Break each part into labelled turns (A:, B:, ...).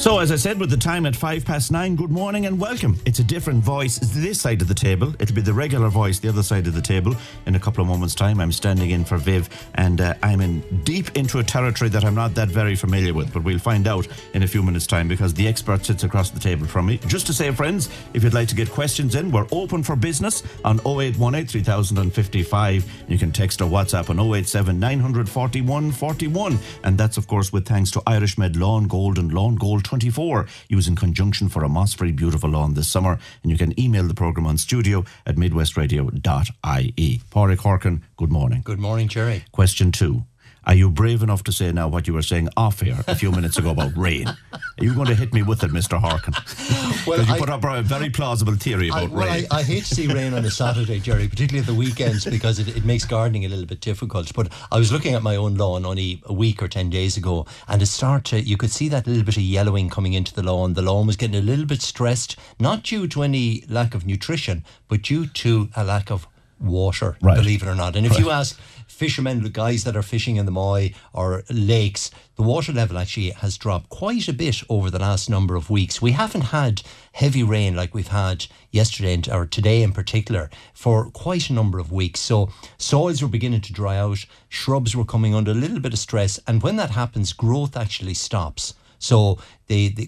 A: So, as I said, with the time at five past nine, good morning and welcome. It's a different voice this side of the table. It'll be the regular voice the other side of the table in a couple of moments' time. I'm standing in for Viv, and uh, I'm in deep into a territory that I'm not that very familiar with, but we'll find out in a few minutes' time because the expert sits across the table from me. Just to say, friends, if you'd like to get questions in, we're open for business on 0818 3055. You can text or WhatsApp on 087 941 41. And that's, of course, with thanks to Irish Med Lawn Gold and Lawn Gold 24, used in conjunction for a moss free beautiful lawn this summer. And you can email the programme on studio at midwestradio.ie. Pádraig Horkan, good morning.
B: Good morning, Jerry.
A: Question two. Are you brave enough to say now what you were saying off here a few minutes ago about rain? Are you going to hit me with it, Mr. Harkin? Because
B: Well,
A: you
B: I-
A: put up a very plausible theory
B: I,
A: about
B: well,
A: rain.
B: I, I hate to see rain on a Saturday, Jerry, particularly at the weekends because it, it makes gardening a little bit difficult. But I was looking at my own lawn only a week or 10 days ago, and it started to, you could see that little bit of yellowing coming into the lawn. The lawn was getting a little bit stressed, not due to any lack of nutrition, but due to a lack of water,
A: Right.
B: believe it or not. And if you ask fishermen, the guys that are fishing in the Moy or lakes, the water level actually has dropped quite a bit over the last number of weeks. We haven't had heavy rain like we've had yesterday and- or today in particular for quite a number of weeks. So soils were beginning to dry out, shrubs were coming under a little bit of stress, and when that happens, growth actually stops. So the, the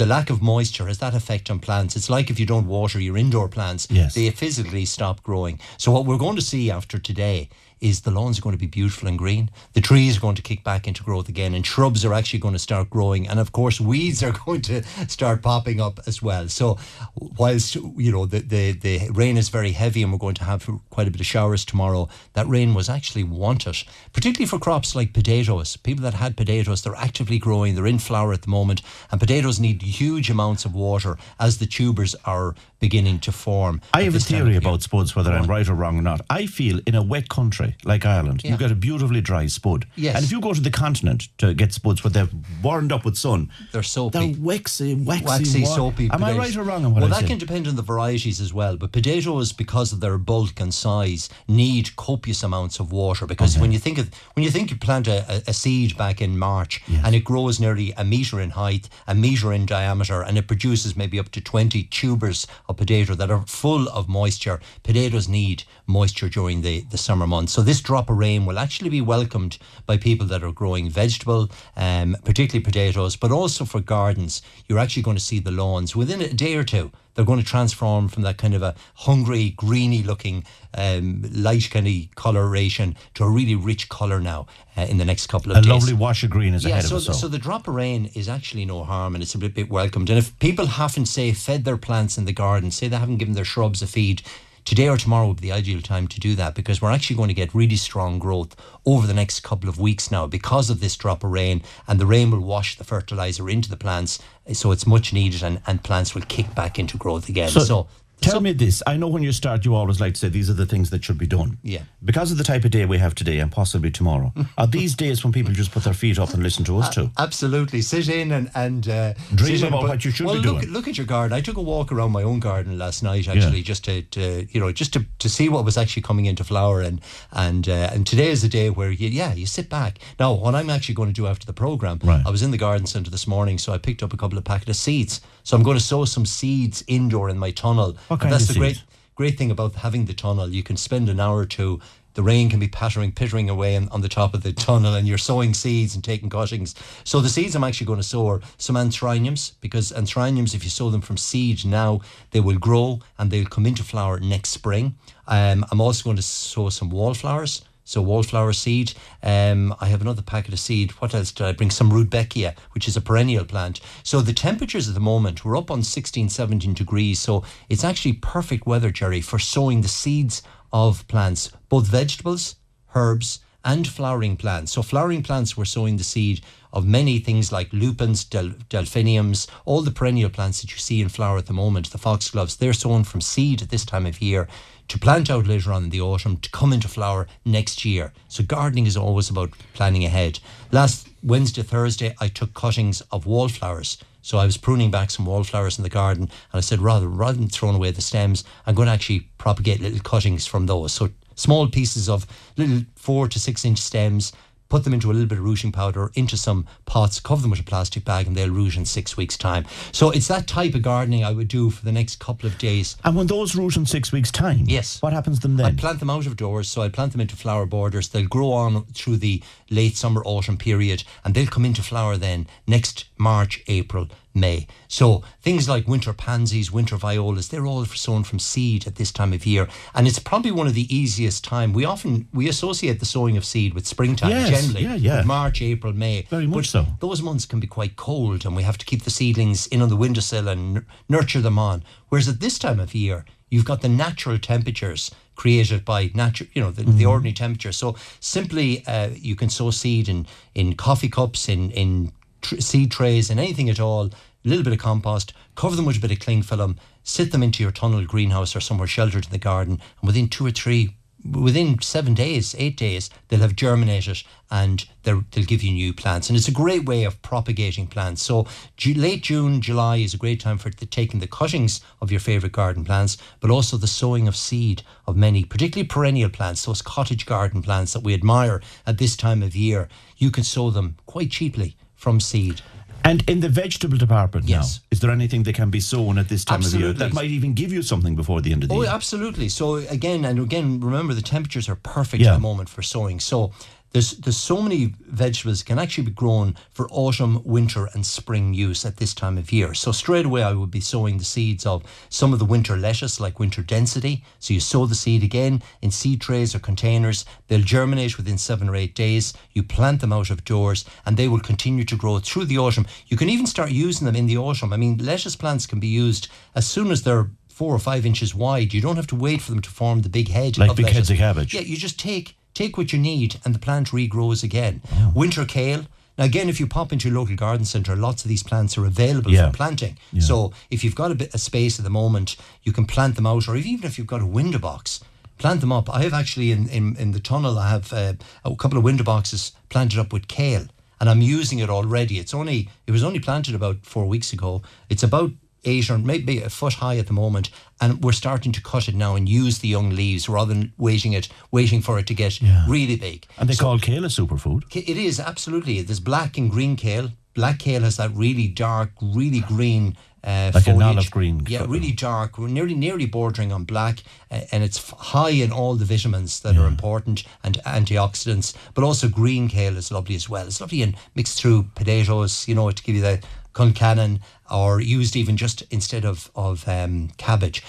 B: the lack of moisture has that effect on plants. It's like if you don't water your indoor plants,
A: Yes.
B: they physically stop growing. So what we're going to see after today is the lawns are going to be beautiful and green. The trees are going to kick back into growth again, and shrubs are actually going to start growing, and of course weeds are going to start popping up as well. So whilst you know the the, the rain is very heavy, and we're going to have quite a bit of showers tomorrow, that rain was actually wanted, particularly for crops like potatoes. People that had potatoes, they're actively growing, they're in flower at the moment, and potatoes need huge amounts of water as the tubers are beginning to form.
A: I have a theory about sports, whether I'm right or wrong or not. I feel in a wet country like Ireland,
B: Yeah.
A: you get a beautifully dry spud.
B: Yes.
A: And if you go to the continent to get spuds where they're warmed up with sun,
B: They're soapy.
A: they're waxy, waxy,
B: waxy,
A: wa-
B: soapy.
A: Am I right or wrong on what
B: Well,
A: I
B: that
A: say?
B: can depend on the varieties as well. But potatoes, because of their bulk and size, need copious amounts of water. Because when you think of when you think you plant a, a, seed back in March and it grows nearly a meter in height, a meter in diameter, and it produces maybe up to twenty tubers of potato that are full of moisture. Potatoes need moisture during the, the summer months. So this drop of rain will actually be welcomed by people that are growing vegetable, um, particularly potatoes, but also for gardens. You're actually going to see the lawns within a day or two. They're going to transform from that kind of a hungry, greeny looking, um, light kind of coloration to a really rich colour now uh, in the next couple of
A: a
B: days.
A: A lovely wash of green is
B: Yeah,
A: ahead
B: so,
A: of us. So.
B: so the drop of rain is actually no harm and it's a bit, bit welcomed. And if people haven't, say, fed their plants in the garden, say they haven't given their shrubs a feed, today or tomorrow would be the ideal time to do that because we're actually going to get really strong growth over the next couple of weeks now because of this drop of rain and the rain will wash the fertilizer into the plants so it's much needed and, and plants will kick back into growth again.
A: So,
B: So,
A: tell
B: so-
A: me this. I know when you start, you always like to say these are the things that should be done.
B: Yeah.
A: Because of the type of day we have today and possibly tomorrow, are these days when people just put their feet up and listen to us too?
B: Absolutely. Sit in and, and uh,
A: Dream
B: sit in, but-
A: what you should
B: well,
A: be
B: look,
A: doing.
B: Look at your garden. I took a walk around my own garden last night, actually, just to, to you know, just to, to see what was actually coming into flower. And and uh, and today is a day where you, yeah, you sit back. Now, what I'm actually going to do after the program,
A: Right.
B: I was in the garden centre this morning, so I picked up a couple of packet of seeds. So I'm going to sow some seeds indoor in my tunnel.
A: What
B: And
A: kind
B: that's
A: of
B: the great
A: seeds?
B: great thing about having the tunnel. You can spend an hour or two. The rain can be pattering, pittering away on, on the top of the tunnel, and you're sowing seeds and taking cuttings. So the seeds I'm actually going to sow are some antirrhinums because antirrhinums, if you sow them from seed now, they will grow and they'll come into flower next spring. Um, I'm also going to sow some wallflowers. So wallflower seed. Um, I have another packet of seed. What else did I bring? Some rudbeckia, which is a perennial plant. So the temperatures at the moment, we're up on 16, 17 degrees. So it's actually perfect weather, Jerry, for sowing the seeds of plants, both vegetables, herbs, and flowering plants. So flowering plants, we're sowing the seed of many things like lupins, del- delphiniums, all the perennial plants that you see in flower at the moment, the foxgloves, they're sown from seed at this time of year to plant out later on in the autumn to come into flower next year. So gardening is always about planning ahead. Last Wednesday, Thursday, I took cuttings of wallflowers. So I was pruning back some wallflowers in the garden, and I said, rather rather than throwing away the stems, I'm going to actually propagate little cuttings from those. So small pieces of little four to six inch stems, put them into a little bit of rooting powder, into some pots, cover them with a plastic bag, and they'll rouge in six weeks' time. So it's that type of gardening I would do for the next couple of days.
A: And when those root in six weeks' time,
B: Yes.
A: what happens to them then?
B: I plant them out of doors, so I plant them into flower borders. They'll grow on through the late summer, autumn period, and they'll come into flower then next March, April, May. So things like winter pansies, winter violas, they're all sown from seed at this time of year, and it's probably one of the easiest time. We often we associate the sowing of seed with springtime
A: Yes,
B: generally,
A: yeah, yeah.
B: March, April, May.
A: Very much so.
B: Those months can be quite cold, and we have to keep the seedlings in on the windowsill and n- nurture them on. Whereas at this time of year, you've got the natural temperatures created by natural, you know, the,
A: Mm-hmm.
B: the ordinary temperature. So simply, uh, you can sow seed in in coffee cups, in in tr- seed trays, and anything at all. A little bit of compost, cover them with a bit of cling film, sit them into your tunnel greenhouse or somewhere sheltered in the garden, and within two or three within seven days, eight days, they'll have germinated and they'll give you new plants. And it's a great way of propagating plants. So late June, July is a great time for the, taking the cuttings of your favourite garden plants, but also the sowing of seed of many, particularly perennial plants, those cottage garden plants that we admire at this time of year. You can sow them quite cheaply from seed.
A: And in the vegetable department
B: Yes.
A: now, is there anything that can be sown at this time of the year that might even give you something before the end of the
B: Oh,
A: year?
B: Oh, absolutely. So again, and again, remember the temperatures are perfect
A: Yeah.
B: at the moment for sowing. So there's there's so many vegetables can actually be grown for autumn, winter, and spring use at this time of year. So straight away, I would be sowing the seeds of some of the winter lettuce, like winter density. So you sow the seed again in seed trays or containers. They'll germinate within seven or eight days. You plant them out of doors, and they will continue to grow through the autumn. You can even start using them in the autumn. I mean, lettuce plants can be used as soon as they're four or five inches wide. You don't have to wait for them to form the big head.
A: Like
B: of
A: big
B: lettuce.
A: heads of cabbage.
B: Yeah, you just take take what you need, and the plant regrows again. Winter kale. Now, again, if you pop into your local garden centre, lots of these plants are available
A: Yeah.
B: for planting. So, if you've got a bit of space at the moment, you can plant them out, or even if you've got a window box, plant them up. I have actually in in, in the tunnel, I have uh, a couple of window boxes planted up with kale, and I'm using it already. It's only it was only planted about four weeks ago. It's about eight or maybe a foot high at the moment, and we're starting to cut it now and use the young leaves rather than waiting it, waiting for it to get really big.
A: and they
B: So-
A: call kale a superfood.
B: It is absolutely. There's black and green kale. Black kale has that really dark, really green. Uh,
A: Like an
B: foliage.
A: olive green
B: Yeah, really dark, We're nearly nearly bordering on black, uh, and it's high in all the vitamins that are important and antioxidants. But also green kale is lovely as well. It's lovely and mixed through potatoes, you know, to give you the colcannon, or used even just instead of of um, cabbage.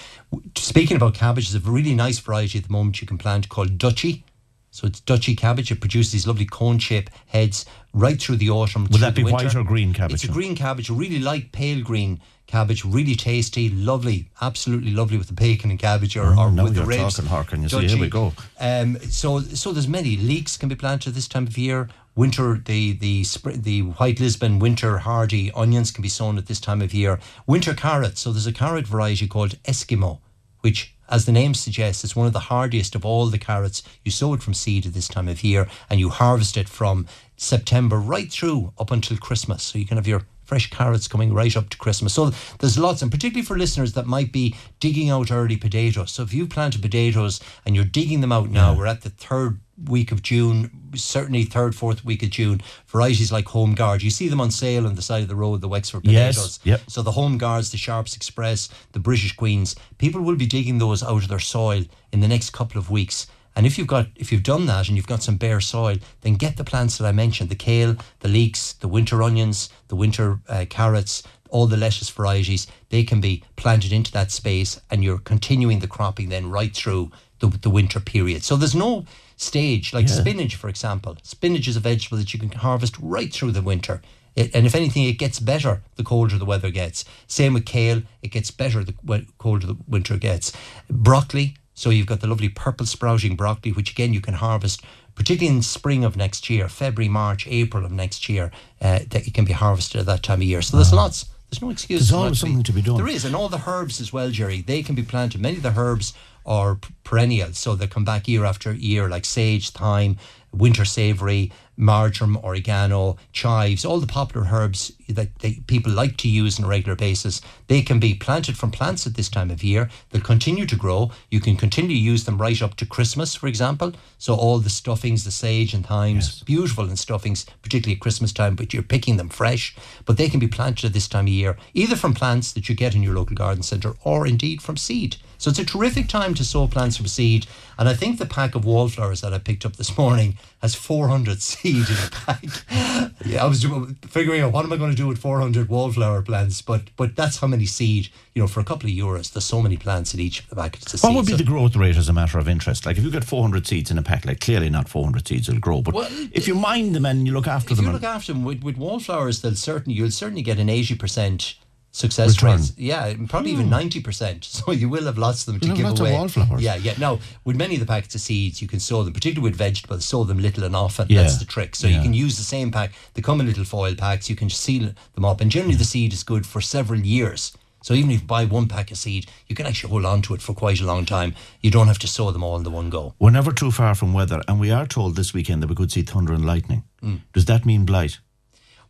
B: Speaking about cabbage, there's a really nice variety at the moment you can plant called Dutchy. So it's Dutchy cabbage. It produces these lovely cone-shaped heads right through the autumn.
A: Would that be
B: winter.
A: white or green cabbage?
B: It's a green cabbage, a really light pale green cabbage, really tasty, lovely, absolutely lovely with the bacon and cabbage or, or
A: Oh, now
B: with the ribs.
A: talking, Harkin, you see, here we go.
B: Um, so so there's many leeks can be planted this time of year. Winter the the the white Lisbon winter hardy onions can be sown at this time of year. Winter carrots. So there's a carrot variety called Eskimo, which as the name suggests, it's one of the hardiest of all the carrots. You sow it from seed at this time of year, and you harvest it from September right through up until Christmas. So you can have your fresh carrots coming right up to Christmas. So there's lots, and particularly for listeners that might be digging out early potatoes. So if you planted potatoes and you're digging them out now, we're at the third week of June, certainly third, fourth week of June. Varieties like Home Guard, you see them on sale on the side of the road, the Wexford potatoes.
A: Yes, yep.
B: So the Home Guards, the Sharpe's Express, the British Queens, people will be digging those out of their soil in the next couple of weeks. And if you've got if you've done that and you've got some bare soil, then get the plants that I mentioned: the kale, the leeks, the winter onions, the winter uh, carrots, all the lettuce varieties. They can be planted into that space, and you're continuing the cropping then right through the, the winter period. So there's no stage like spinach, for example. Spinach is a vegetable that you can harvest right through the winter. It, and if anything, it gets better the colder the weather gets. Same with kale, it gets better the colder the winter gets. Broccoli, so you've got the lovely purple sprouting broccoli, which again you can harvest, particularly in spring of next year, February, March, April of next year, uh, that it can be harvested at that time of year. So there's lots. There's no excuse.
A: There's always something to be done.
B: There is, and all the herbs as well, Jerry. They can be planted. Many of the herbs are perennial, so they come back year after year, like sage, thyme, winter savoury, marjoram, oregano, chives, all the popular herbs that they, people like to use on a regular basis. They can be planted from plants at this time of year. They'll continue to grow. You can continue to use them right up to Christmas, for example. So all the stuffings, the sage and thymes, yes. beautiful in stuffings, particularly at Christmas time, but you're picking them fresh. But they can be planted at this time of year, either from plants that you get in your local garden centre or indeed from seed. So it's a terrific time to sow plants from seed. And I think the pack of wallflowers that I picked up this morning has 400 seed in a pack. yeah, I was figuring out what am I going to do with 400 wallflower plants, but but that's how many seed, you know, for a couple of euros, there's so many plants in each pack.
A: What
B: seed.
A: would be so, the growth rate as a matter of interest? Like if you get 400 seeds in a pack, like clearly not 400 seeds will grow, but well, if you mind them and you look after
B: if
A: them.
B: If you look after them with, with wallflowers, they'll certainly, you'll certainly get an 80% success Return. rates. Yeah, probably even hmm. ninety percent. So you will have lots of them
A: you
B: to give away.
A: wallflowers.
B: Yeah, yeah. Now with many of the packets of seeds, you can sow them, particularly with vegetables. Sow them little and often. Yeah. That's the trick. So yeah. you can use the same pack. They come in little foil packs. You can seal them up, and generally the seed is good for several years. So even if you buy one pack of seed, you can actually hold on to it for quite a long time. You don't have to sow them all in the one go.
A: We're never too far from weather, and we are told this weekend that we could see thunder and lightning. Mm. Does that mean blight?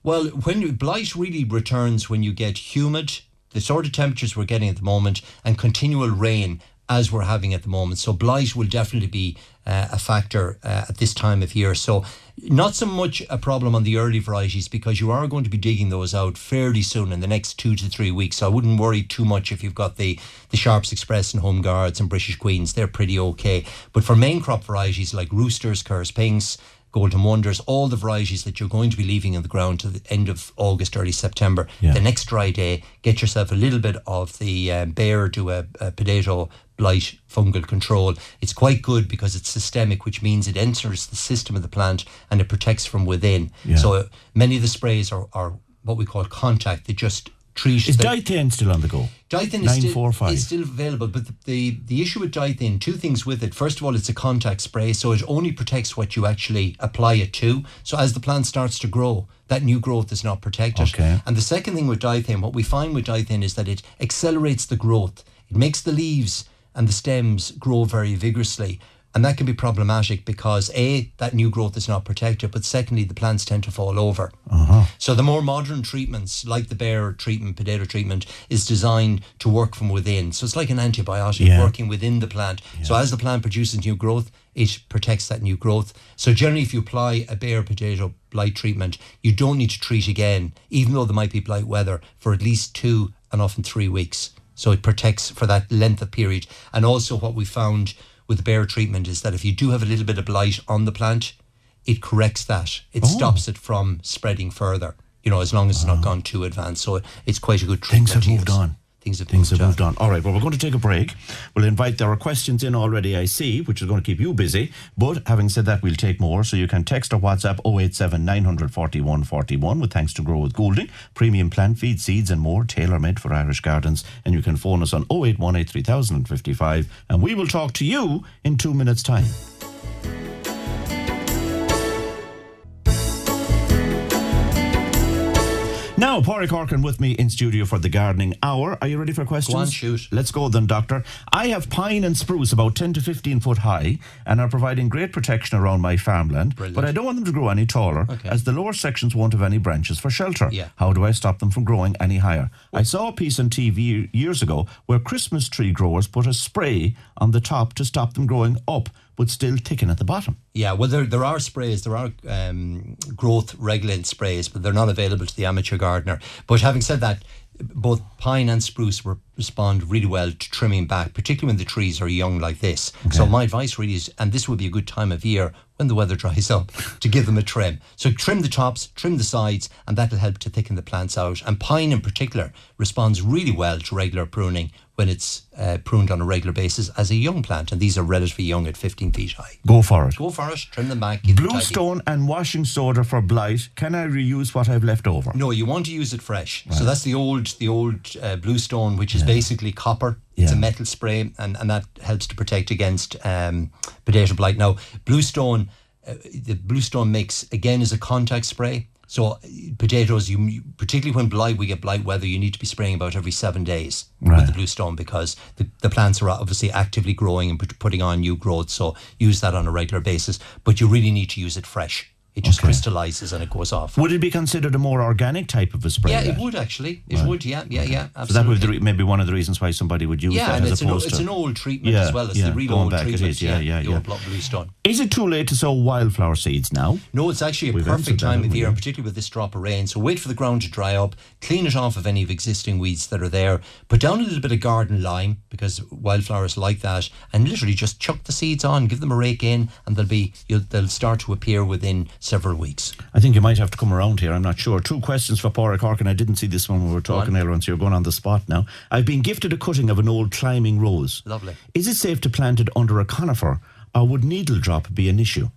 B: Well, when blight really returns when you get humid the sort of temperatures we're getting at the moment and continual rain as we're having at the moment. So blight will definitely be uh, a factor uh, at this time of year. So not so much a problem on the early varieties because you are going to be digging those out fairly soon in the next two to three weeks. So I wouldn't worry too much if you've got the the Sharpe's Express and Home Guards and British Queens. They're pretty okay. But for main crop varieties like Roosters, Kerr's Pinks, Golden Wonders, all the varieties that you're going to be leaving in the ground to the end of August, early September. Yeah. The next dry day, get yourself a little bit of the um, Bayer to a, a potato blight fungal control. It's quite good because it's systemic, which means it enters the system of the plant and it protects from within. Yeah. So many of the sprays are, are what we call contact. They just treat.
A: Is Dithane still on the go?
B: Dithane is still, is still available, but the, the, the issue with Dithane, two things with it. First of all, it's a contact spray, so it only protects what you actually apply it to. So as the plant starts to grow, that new growth is not protected.
A: Okay.
B: And the second thing with Dithane, what we find with Dithane is that it accelerates the growth. It makes the leaves and the stems grow very vigorously. And that can be problematic because A, that new growth is not protected, but secondly, the plants tend to fall over.
A: Uh-huh.
B: So the more modern treatments, like the Bayer treatment, potato treatment, is designed to work from within. So it's like an antibiotic yeah. working within the plant. Yeah. So as the plant produces new growth, it protects that new growth. So generally, if you apply a Bayer potato blight treatment, you don't need to treat again, even though there might be blight weather, for at least two and often three weeks. So it protects for that length of period. And also what we found with the Bayer treatment is that if you do have a little bit of blight on the plant, it corrects that. It oh. stops it from spreading further. You know, as long as it's not ah. gone too advanced. So it's quite a good treatment.
A: Things have moved on
B: things have
A: things
B: moved
A: have moved on. All right, well, we're going to take a break. We'll invite there are questions in already. I see, which is going to keep you busy. But having said that, we'll take more. So you can text or WhatsApp 087 941 41 with thanks to Grow with Goulding, premium plant feed, seeds, and more, tailor made for Irish gardens. And you can phone us on 081 3055, and we will talk to you in two minutes' time. Now, Pádraig Corkin with me in studio for the gardening hour. Are you ready for questions?
B: Go on, shoot.
A: Let's go then, Doctor. I have pine and spruce about 10 to 15 foot high and are providing great protection around my farmland.
B: Brilliant.
A: But I don't want them to grow any taller okay. as the lower sections won't have any branches for shelter.
B: Yeah.
A: How do I stop them from growing any higher? I saw a piece on TV years ago where Christmas tree growers put a spray on the top to stop them growing up but still ticking at the bottom.
B: Yeah, well, there, there are sprays, there are um, growth regulating sprays, but they're not available to the amateur gardener. But having said that, both pine and spruce respond really well to trimming back, particularly when the trees are young like this. Okay. So my advice really is, and this would be a good time of year when the weather dries up, to give them a trim. So trim the tops, trim the sides, and that'll help to thicken the plants out. And pine in particular responds really well to regular pruning when it's uh, pruned on a regular basis as a young plant, and these are relatively young at 15 feet high.
A: Go for it.
B: Go for it. Trim them back.
A: Bluestone and washing soda for blight. Can I reuse what I've left over?
B: No, you want to use it fresh. Right. So that's the old, the old uh, bluestone, which is yeah. basically copper. It's a metal spray, and, and that helps to protect against um, potato blight. Now, bluestone, uh, the bluestone mix again is a contact spray. So potatoes, you particularly when blight, we get blight weather, you need to be spraying about every seven days right. with the bluestone because the, the plants are obviously actively growing and putting on new growth. So use that on a regular basis, but you really need to use it fresh. It just
A: Okay.
B: crystallizes and it goes off.
A: Would it be considered a more organic type of a spray?
B: Yeah, it would actually. It would. Yeah, yeah, yeah.
A: So that would be the re- maybe one of the reasons why somebody would use
B: yeah,
A: that as
B: it's an, it's
A: to.
B: an old treatment
A: Yeah,
B: as well. It's
A: yeah,
B: the real
A: going
B: old
A: back it
B: treatment.
A: is, yeah, yeah,
B: the
A: yeah.
B: blue stone.
A: Is it too late to sow wildflower seeds now?
B: No, it's actually a
A: We've
B: perfect time of
A: we?
B: year, and particularly with this drop of rain. So wait for the ground to dry up, clean it off of any of existing weeds that are there, put down a little bit of garden lime because wildflowers like that, and literally just chuck the seeds on, give them a rake in, and they'll be you'll, they'll start to appear within several weeks.
A: I think you might have to come around here. I'm not sure. Two questions for Paula Cork, and I didn't see this one when we were talking earlier so you're going on the spot now. I've been gifted a cutting of an old climbing rose.
B: Lovely.
A: Is it safe to plant it under a conifer, or would needle drop be an issue?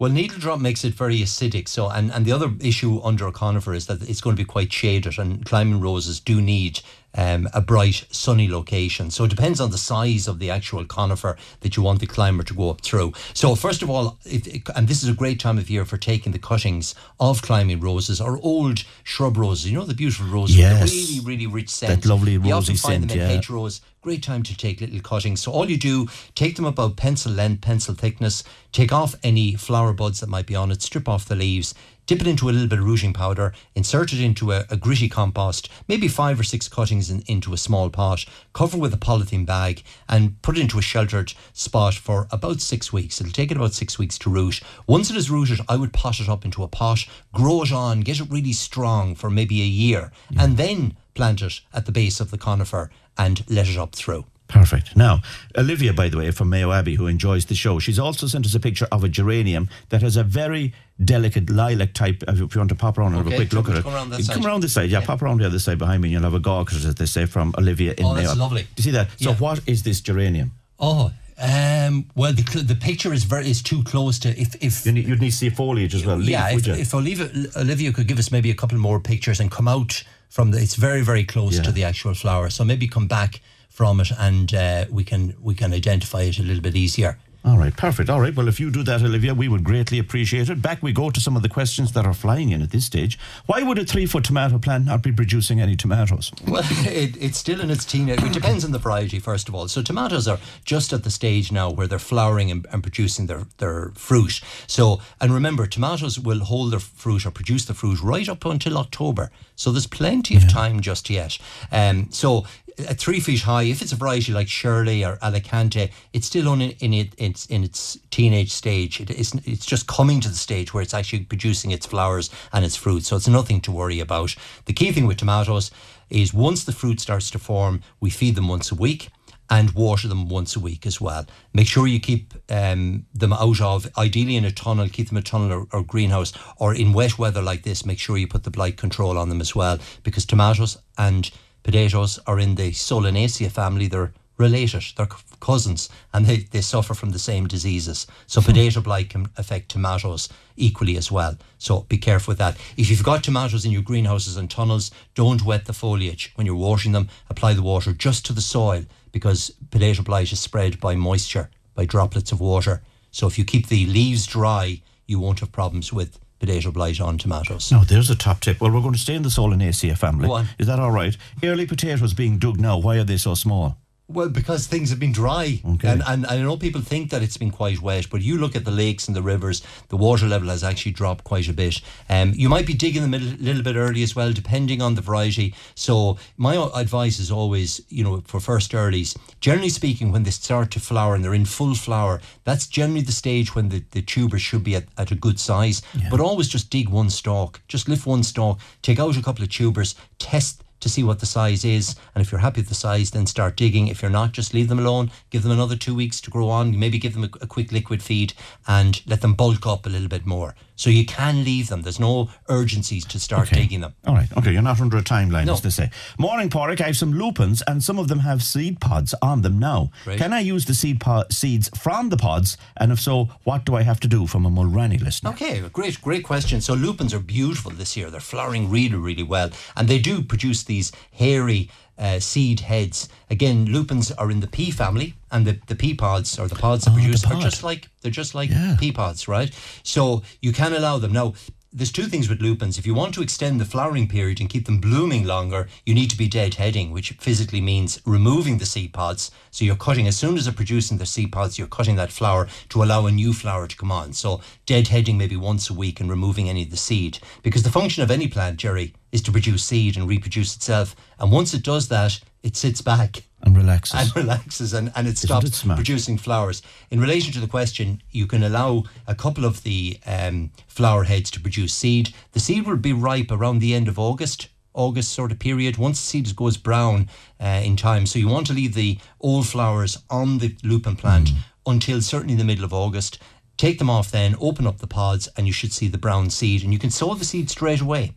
B: Well, needle drop makes it very acidic. So, and, and the other issue under a conifer is that it's going to be quite shaded, and climbing roses do need um, a bright, sunny location. So it depends on the size of the actual conifer that you want the climber to go up through. So first of all, it, and this is a great time of year for taking the cuttings of climbing roses or old shrub roses. You know the beautiful roses
A: Yes.
B: with the really, really rich scent.
A: That lovely
B: You
A: rosy
B: often find
A: scent,
B: them in
A: yeah.
B: hedgerows. Great time to take little cuttings. So all you do, take them about pencil length, pencil thickness, take off any flower buds that might be on it, strip off the leaves, dip it into a little bit of rooting powder, insert it into a, a gritty compost, maybe five or six cuttings in, into a small pot, cover with a polythene bag, and put it into a sheltered spot for about six weeks. It'll take it about six weeks to root. Once it is rooted, I would pot it up into a pot, grow it on, get it really strong for maybe a year, and then plant it at the base of the conifer and let it up through.
A: Perfect. Now, Olivia, by the way, from Mayo Abbey, who enjoys the show, she's also sent us a picture of a geranium that has a very delicate lilac type. If you want to pop around and have a quick look at it,
B: come around that side.
A: Come around this side, yeah, Pop around the other side behind me, and you'll have a gawk, as they say, from Olivia in
B: Oh,
A: Mayo.
B: that's lovely.
A: Do you see that? So,
B: Yeah.
A: what is this geranium?
B: Oh, um, well, the, the picture is very is too close to if if
A: You need, you'd need to see foliage as well. Leaf,
B: yeah,
A: would
B: if, if Olivia, Olivia could give us maybe a couple more pictures and come out from the, it's very very close
A: Yeah.
B: to the actual flower. So maybe come back from it and uh, we can we can identify it a little bit easier.
A: All right, perfect. All right, well, if you do that, Olivia, we would greatly appreciate it. Back we go to some of the questions that are flying in at this stage. Why would a three foot tomato plant not be producing any tomatoes?
B: Well, it, it's still in its teenage. It depends on the variety, first of all. So tomatoes are just at the stage now where they're flowering and, and producing their, their fruit. So, and remember, tomatoes will hold their fruit or produce the fruit right up until October. So there's plenty of time just yet. Um, so at three feet high, if it's a variety like Shirley or Alicante, it's still in, in it it's in its teenage stage. It is it's just coming to the stage where it's actually producing its flowers and its fruit. So it's nothing to worry about. The key thing with tomatoes is once the fruit starts to form, we feed them once a week and water them once a week as well. Make sure you keep um, them out of, ideally in a tunnel, keep them in a tunnel or, or greenhouse, or in wet weather like this, make sure you put the blight control on them as well, because tomatoes and potatoes are in the Solanaceae family. They're related, they're cousins, and they, they suffer from the same diseases. So hmm. potato blight can affect tomatoes equally as well. So be careful with that. If you've got tomatoes in your greenhouses and tunnels, don't wet the foliage. When you're washing them, apply the water just to the soil because potato blight is spread by moisture, by droplets of water. So if you keep the leaves dry, you won't have problems with potato blight on tomatoes.
A: No, there's a top tip. Well, we're going to stay in the Solanaceae family. Is that all right? Early potatoes being dug now, why are they so small?
B: Well, because things have been dry.
A: Okay.
B: And, and I know people think that it's been quite wet, but you look at the lakes and the rivers, the water level has actually dropped quite a bit. Um, you might be digging them a little, bit early as well, depending on the variety. So, my advice is always, you know, for first earlies, generally speaking, when they start to flower and they're in full flower, that's generally the stage when the, the tubers should be at, at a good size. But always just dig one stalk, just lift one stalk, take out a couple of tubers, test to see what the size is. And if you're happy with the size, then start digging. If you're not, just leave them alone. Give them another two weeks to grow on. Maybe give them a, a quick liquid feed and let them bulk up a little bit more. So you can leave them. There's no urgencies to start digging them.
A: All right. Okay, you're not under a timeline,
B: No.
A: as they say. Morning, Porrick. I have some lupins, and some of them have seed pods on them now.
B: Great.
A: Can I use the seed po- seeds from the pods? And if so, what do I have to do from a Mulranny listener?
B: Okay, great, great question. So lupins are beautiful this year. They're flowering really, really well, and they do produce these hairy uh, seed heads. Again, lupins are in the pea family, and the, the pea pods or the pods that
A: Oh, the
B: produce are just like they're just like
A: Yeah.
B: pea pods, right? So you can allow them now. There's two things with lupins. If you want to extend the flowering period and keep them blooming longer, you need to be deadheading, which physically means removing the seed pods. So you're cutting as soon as they're producing the seed pods, you're cutting that flower to allow a new flower to come on. So deadheading maybe once a week and removing any of the seed, because the function of any plant, Jerry, is to produce seed and reproduce itself. And once it does that, it sits back
A: and relaxes
B: and relaxes and, and it stops
A: it
B: producing flowers. In relation to the question, you can allow a couple of the um, flower heads to produce seed. The seed will be ripe around the end of August. August sort of period once the seed goes brown uh, in time so you want to leave the old flowers on the lupin plant until certainly the middle of August take them off then open up the pods and you should see the brown seed and you can sow the seed straight away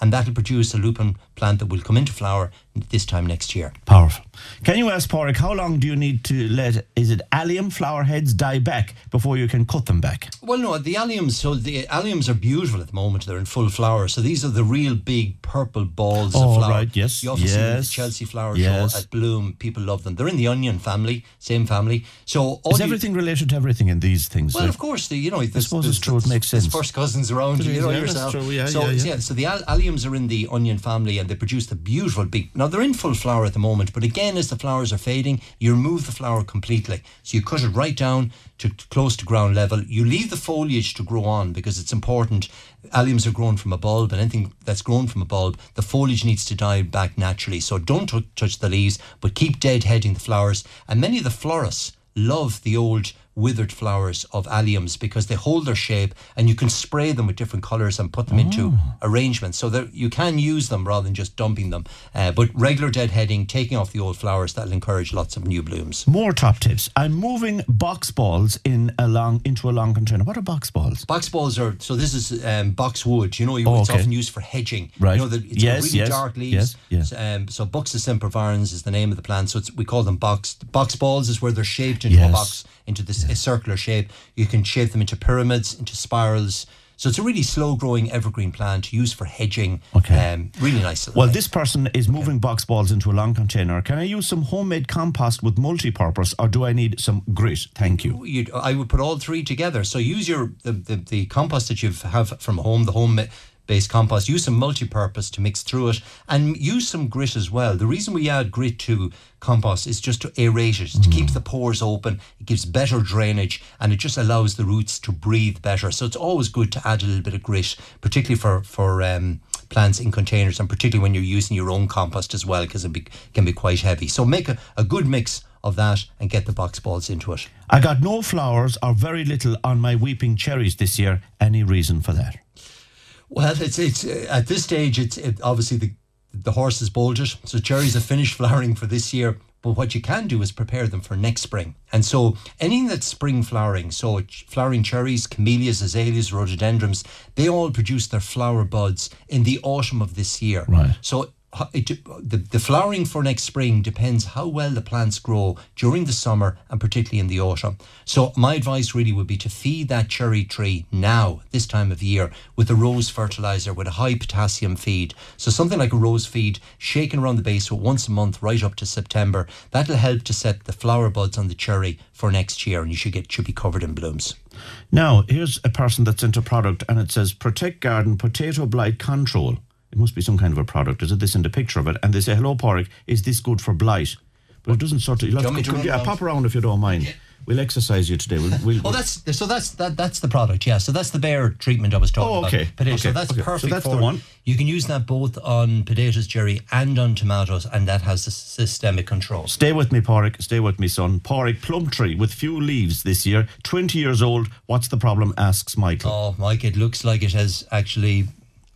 B: and that'll produce a lupin plant that will come into flower this time next year.
A: Powerful. Can you ask Porrick how long do you need to let is it allium flower heads die back before you can cut them back?
B: Well, no, the alliums. So the alliums are beautiful at the moment. They're in full flower. So these are the real big purple balls
A: Oh,
B: of flower.
A: right, yes,
B: You often see them at the
A: yes,
B: Chelsea Flower
A: yes.
B: Show at Bloom. People love them. They're in the onion family, same family. So all
A: Is
B: you-
A: everything related to everything in these things?
B: Well,
A: like-
B: of course, the, you know. I
A: suppose it's true, it makes sense.
B: First cousins around you, know
A: yeah,
B: yourself.
A: true, yeah,
B: so
A: yeah, yeah.
B: so the alliums are in the onion family, and they produce the beautiful big. Now they're in full flower at the moment, but again, as the flowers are fading, you remove the flower completely. So you cut it right down to close to ground level. You leave the foliage to grow on because it's important. Alliums are grown from a bulb, and anything that's grown from a bulb, the foliage needs to die back naturally. So don't tou- touch the leaves, but keep deadheading the flowers. And many of the florists love the old withered flowers of alliums because they hold their shape and you can spray them with different colors and put them into arrangements so that you can use them rather than just dumping them uh, but regular deadheading taking off the old flowers that'll encourage lots of new blooms
A: More top tips. I'm moving box balls in a long into a long container. What are box balls?
B: Box balls are so. This is um, boxwood. You know, you,
A: Oh,
B: it's
A: okay.
B: often used for hedging.
A: Right.
B: You know, the, it's
A: Yes,
B: really
A: yes,
B: dark leaves.
A: yes, yes.
B: Um, so Buxus sempervirens is the name of the plant. So it's, we call them box box balls. Is where they're shaped into
A: Yes.
B: a box, into this a circular shape. You can shape them into pyramids, into spirals. So it's a really slow growing evergreen plant used for hedging.
A: Okay.
B: Um, really nice.
A: Well, this person is moving box balls into a long container. Can I use some homemade compost with multi-purpose, or do I need some grit? Thank you.
B: you'd, I would put all three together. So use your the, the, the compost that you have from home, the home based compost. Use some multi-purpose to mix through it, and use some grit as well. The reason we add grit to compost is just to aerate it, to keep the pores open. It gives better drainage, and it just allows the roots to breathe better. So it's always good to add a little bit of grit, particularly for for. Um, plants in containers and particularly when you're using your own compost as well because it be, can be quite heavy so make a, a good mix of that and get the box balls into it
A: I got no flowers or very little on my weeping cherries this year. Any reason for that?
B: Well, it's it's uh, at this stage. It's it, obviously the the horse has bolted, so cherries have finished flowering for this year. But what you can do is prepare them for next spring. And so anything that's spring flowering, so flowering cherries, camellias, azaleas, rhododendrons, they all produce their flower buds in the autumn of this year.
A: Right.
B: So it, the, the flowering for next spring depends how well the plants grow during the summer and particularly in the autumn. So my advice really would be to feed that cherry tree now, this time of year, with a rose fertilizer with a high potassium feed. So something like a rose feed shaken around the base once a month right up to September. That'll help to set the flower buds on the cherry for next year and you should get should be covered in blooms.
A: Now, here's a person that sent a product and it says Protect Garden Potato Blight Control. It must be some kind of a product. Is it this in the picture of it? And they say, Hello, Porrick, is this good for blight? But it doesn't sort of. You'll have to, could- yeah,
B: around?
A: pop around if you don't mind. We'll exercise you today. We'll, we'll,
B: Oh, that's so that's that that's the product. Yeah, so that's the Bayer treatment I was talking
A: Oh,
B: about.
A: okay,
B: So
A: okay,
B: that's
A: okay. So
B: perfect.
A: that's the one.
B: You can use that both on potatoes, Jerry, and on tomatoes, and that has the systemic control.
A: Stay with me, Porrick. Stay with me, son. Porrick plum tree with few leaves this year. 20 years old. What's the problem? asks Michael.
B: Oh, Mike, it looks like it has actually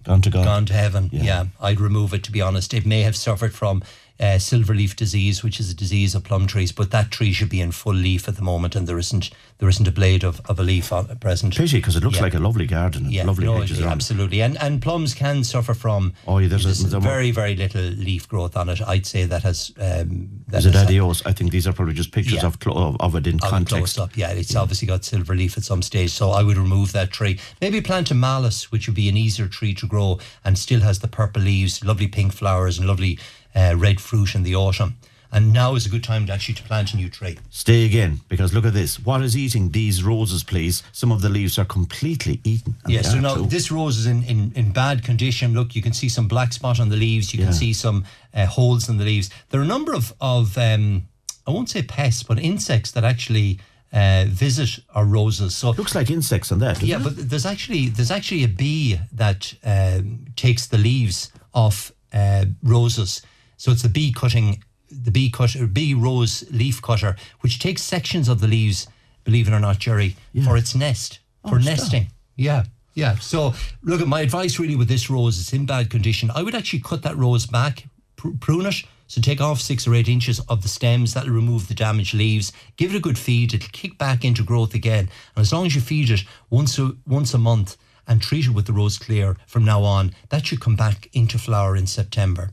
A: Gone to God.
B: gone to heaven. Yeah. I'd remove it to be honest. It may have suffered from uh, silver leaf disease, which is a disease of plum trees, but that tree should be in full leaf at the moment, and there isn't there isn't a blade of, of a leaf on, at present.
A: Pity, because it looks
B: Yeah.
A: like a lovely garden.
B: Yeah,
A: lovely
B: no,
A: hedges
B: absolutely. And and plums can suffer from
A: Oh, yeah, there's a- there's a
B: very very little leaf growth on it. I'd say that has um, that
A: Is it adios? I think these are probably just pictures
B: Yeah.
A: of, clo- of, it in
B: of
A: context.
B: up. Yeah, it's obviously got silver leaf at some stage, so I would remove that tree. Maybe plant a malus, which would be an easier tree to grow and still has the purple leaves, lovely pink flowers, and lovely uh, red fruit in the autumn. and now is a good time to actually to plant a new tree.
A: Stay again, because look at this. What is eating these roses, please? Some of the leaves are completely eaten.
B: Yeah, so now
A: too.
B: this rose is in, in, in bad condition. Look, you can see some black spot on the leaves. You
A: Yeah.
B: can see some uh, holes in the leaves. There are a number of, of um, I won't say pests, but insects that actually uh, visit our roses. So
A: Looks like insects on that.
B: yeah,
A: it?
B: but there's actually there's actually a bee that um, takes the leaves off uh, roses. So it's the bee cutting, the bee cutter, bee rose leaf cutter, which takes sections of the leaves. Believe it or not, Jerry, for its nest oh, for
A: Oh, stop.
B: nesting. Yeah. Yeah, so look at my advice really with this rose. It's in bad condition. I would actually cut that rose back, pr- prune it. So take off six or eight inches of the stems. That'll remove the damaged leaves. Give it a good feed. It'll kick back into growth again. And as long as you feed it once a once a month and treat it with the rose clear from now on, that should come back into flower in September.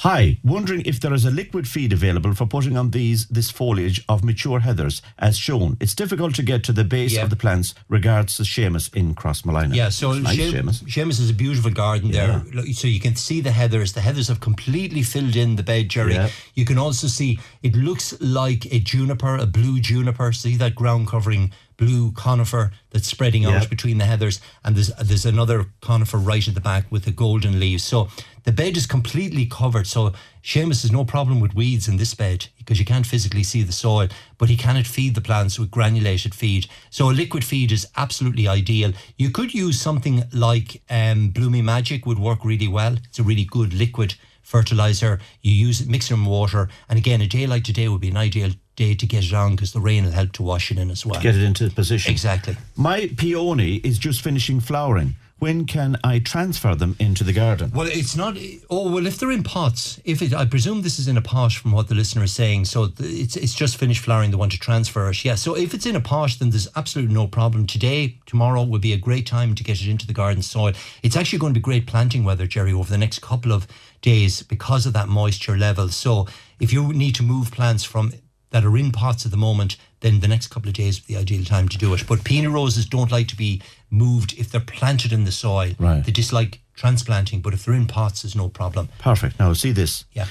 A: Hi, wondering if there is a liquid feed available for putting on these this foliage of mature heathers as shown. It's difficult to get to the base
B: Yeah.
A: of the plants. Regards to Seamus in Crossmolina.
B: Yeah, so
A: It's nice,
B: Seamus.
A: Seamus.
B: Seamus is a beautiful garden there. So you can see the heathers. The heathers have completely filled in the bed, Jerry.
A: Yeah.
B: You can also see it looks like a juniper, a blue juniper. See that ground covering blue conifer that's spreading
A: Yeah.
B: out between the heathers, and there's there's another conifer right at the back with the golden leaves. So the bed is completely covered. So Seamus has no problem with weeds in this bed because you can't physically see the soil, but he cannot feed the plants with granulated feed. So a liquid feed is absolutely ideal. You could use something like um, Bloomy Magic would work really well. It's a really good liquid fertilizer. You use it, mix it in water, and again, a day like today would be an ideal day to get it on because the rain will help to wash it in as well.
A: Get it into position.
B: Exactly.
A: My peony is just finishing flowering. When can I transfer them into the garden?
B: Well, it's not. Oh, well, if they're in pots, if it, I presume this is in a pot from what the listener is saying, so it's it's just finished flowering. They want to transfer it. Yeah. So if it's in a pot, then there's absolutely no problem. Today, tomorrow would be a great time to get it into the garden soil. It's actually going to be great planting weather, Jerry, over the next couple of days because of that moisture level. So if you need to move plants from that are in pots at the moment, then the next couple of days would be the ideal time to do it. But peony roses don't like to be moved if they're planted in the soil.
A: Right.
B: They dislike transplanting, but if they're in pots, there's no problem.
A: Perfect. Now, see this.
B: Yeah.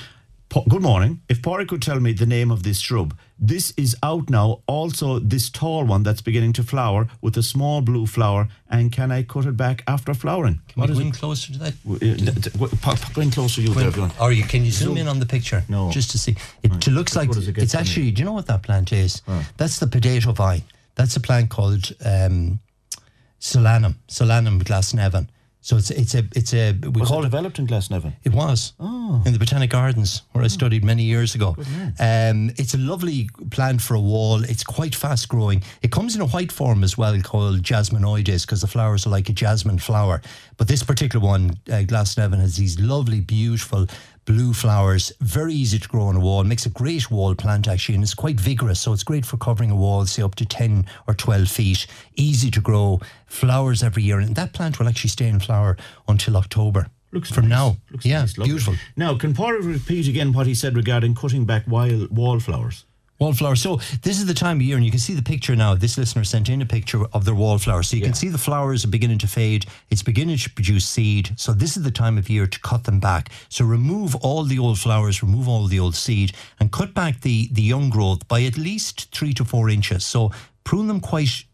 A: Po- Good morning. If Pori could tell me the name of this shrub, this is out now. Also, this tall one that's beginning to flower with a small blue flower. And can I cut it back after flowering?
B: Can we go in closer to that?
A: W- uh, d- d- w- pop- pop in closer, you there, everyone.
B: Or you can you zoom in on the picture?
A: No.
B: Just to see. It to looks like
A: it
B: it's
A: to me?
B: actually. Do you know what that plant is? That's the potato vine. That's a plant called um, Solanum. Solanum glasnevin. So it's it's a it's a we
A: Was
B: call
A: it
B: it
A: developed in Glasnevin?
B: It was in the Botanic Gardens where I studied many years ago. Um, it's a lovely plant for a wall. It's quite fast growing. It comes in a white form as well called jasminoides because the flowers are like a jasmine flower. But this particular one, uh, Glasnevin, has these lovely, beautiful blue flowers. Very easy to grow on a wall. Makes a great wall plant actually, and it's quite vigorous. So it's great for covering a wall, say up to ten or twelve feet. Easy to grow. Flowers every year, and that plant will actually stay in flower until October.
A: Looks
B: from
A: nice.
B: now.
A: Looks
B: yeah,
A: nice,
B: beautiful.
A: Now, can Pori repeat again what he said regarding cutting back wild wallflowers?
B: Wallflower. So this is the time of year, and you can see the picture now. This listener sent in a picture of their wallflower. So you
A: Yeah.
B: can see the flowers are beginning to fade. It's beginning to produce seed. So this is the time of year to cut them back. So remove all the old flowers, remove all the old seed, and cut back the the young growth by at least three to four inches. So prune them quite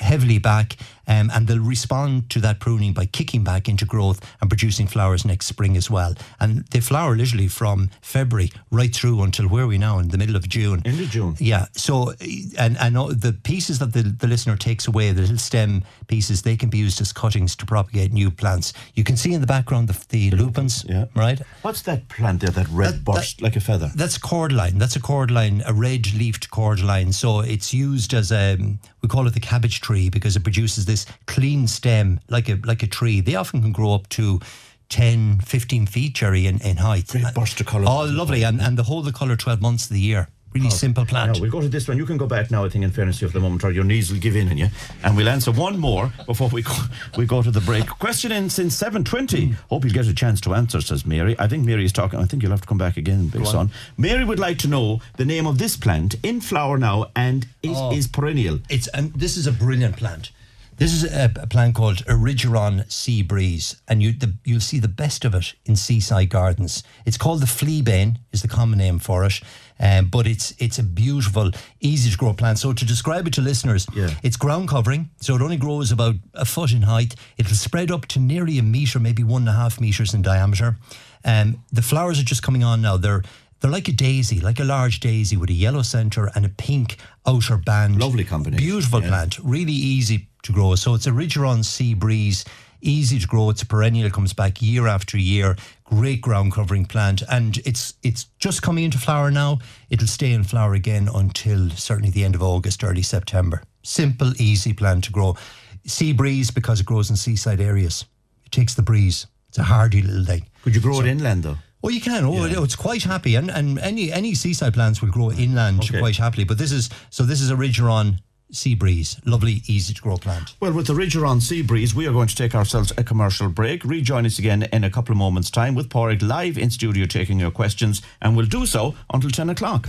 B: heavily back, um, and they'll respond to that pruning by kicking back into growth and producing flowers next spring as well. And they flower literally from February right through until where are we now in the middle of June.
A: End of June.
B: Yeah. So, and and the pieces that the, the listener takes away, the little stem pieces, they can be used as cuttings to propagate new plants. You can see in the background the, the lupins,
A: Yeah.
B: right?
A: What's that plant there, that red
B: That-
A: burst like a feather?
B: That's cordyline. That's a cordyline, a red leafed cordyline. So it's used as a, we call it the cabbage tree because it produces this clean stem like a like a tree. They often can grow up to 10, 15 feet, Jerry, in, in height.
A: Great burst of colour.
B: Oh, lovely. And, and they hold the colour 12 months of the year. Really oh. simple plant.
A: Now, we'll go to this one. You can go back now, I think, in fairness to you for the moment, or your knees will give in on you. And we'll answer one more before we go, we go to the break. Question in since 7.20. Hope you'll get a chance to answer, says Mary. I think Mary is talking. I think you'll have to come back again, big son. Mary would like to know the name of this plant in flower now, and it is
B: Oh.
A: perennial.
B: It's and this is a brilliant plant. This is a, a plant called Erigeron Sea Breeze, and you the, you'll see the best of it in seaside gardens. It's called the fleabane, is the common name for it. Um, but it's it's a beautiful, easy to grow plant. So to describe it to listeners,
A: Yeah.
B: it's ground covering, so it only grows about a foot in height. It'll spread up to nearly a meter, maybe one and a half meters in diameter. Um, the flowers are just coming on now. They're they're like a daisy, like a large daisy with a yellow centre and a pink outer band.
A: Lovely combination,
B: Beautiful
A: yeah.
B: plant, really easy to grow. So it's a Rigeron Sea Breeze, easy to grow. It's a perennial, comes back year after year. Great ground covering plant, and it's it's just coming into flower now. It'll stay in flower again until certainly the end of August, early September. Simple, easy plant to grow. Sea breeze because it grows in seaside areas. It takes the breeze. It's a hardy little thing.
A: Could you grow it inland though?
B: Oh, you can. Oh,
A: Yeah.
B: Oh, it's quite happy, and and any any seaside plants will grow inland
A: Okay.
B: quite happily. But this is so. This is a Rigeron Sea Breeze, lovely, easy to grow plant.
A: Well, with the Erigeron Sea Breeze, we are going to take ourselves a commercial break. Rejoin us again in a couple of moments' time with Porrick live in studio taking your questions, and we'll do so until 10 o'clock.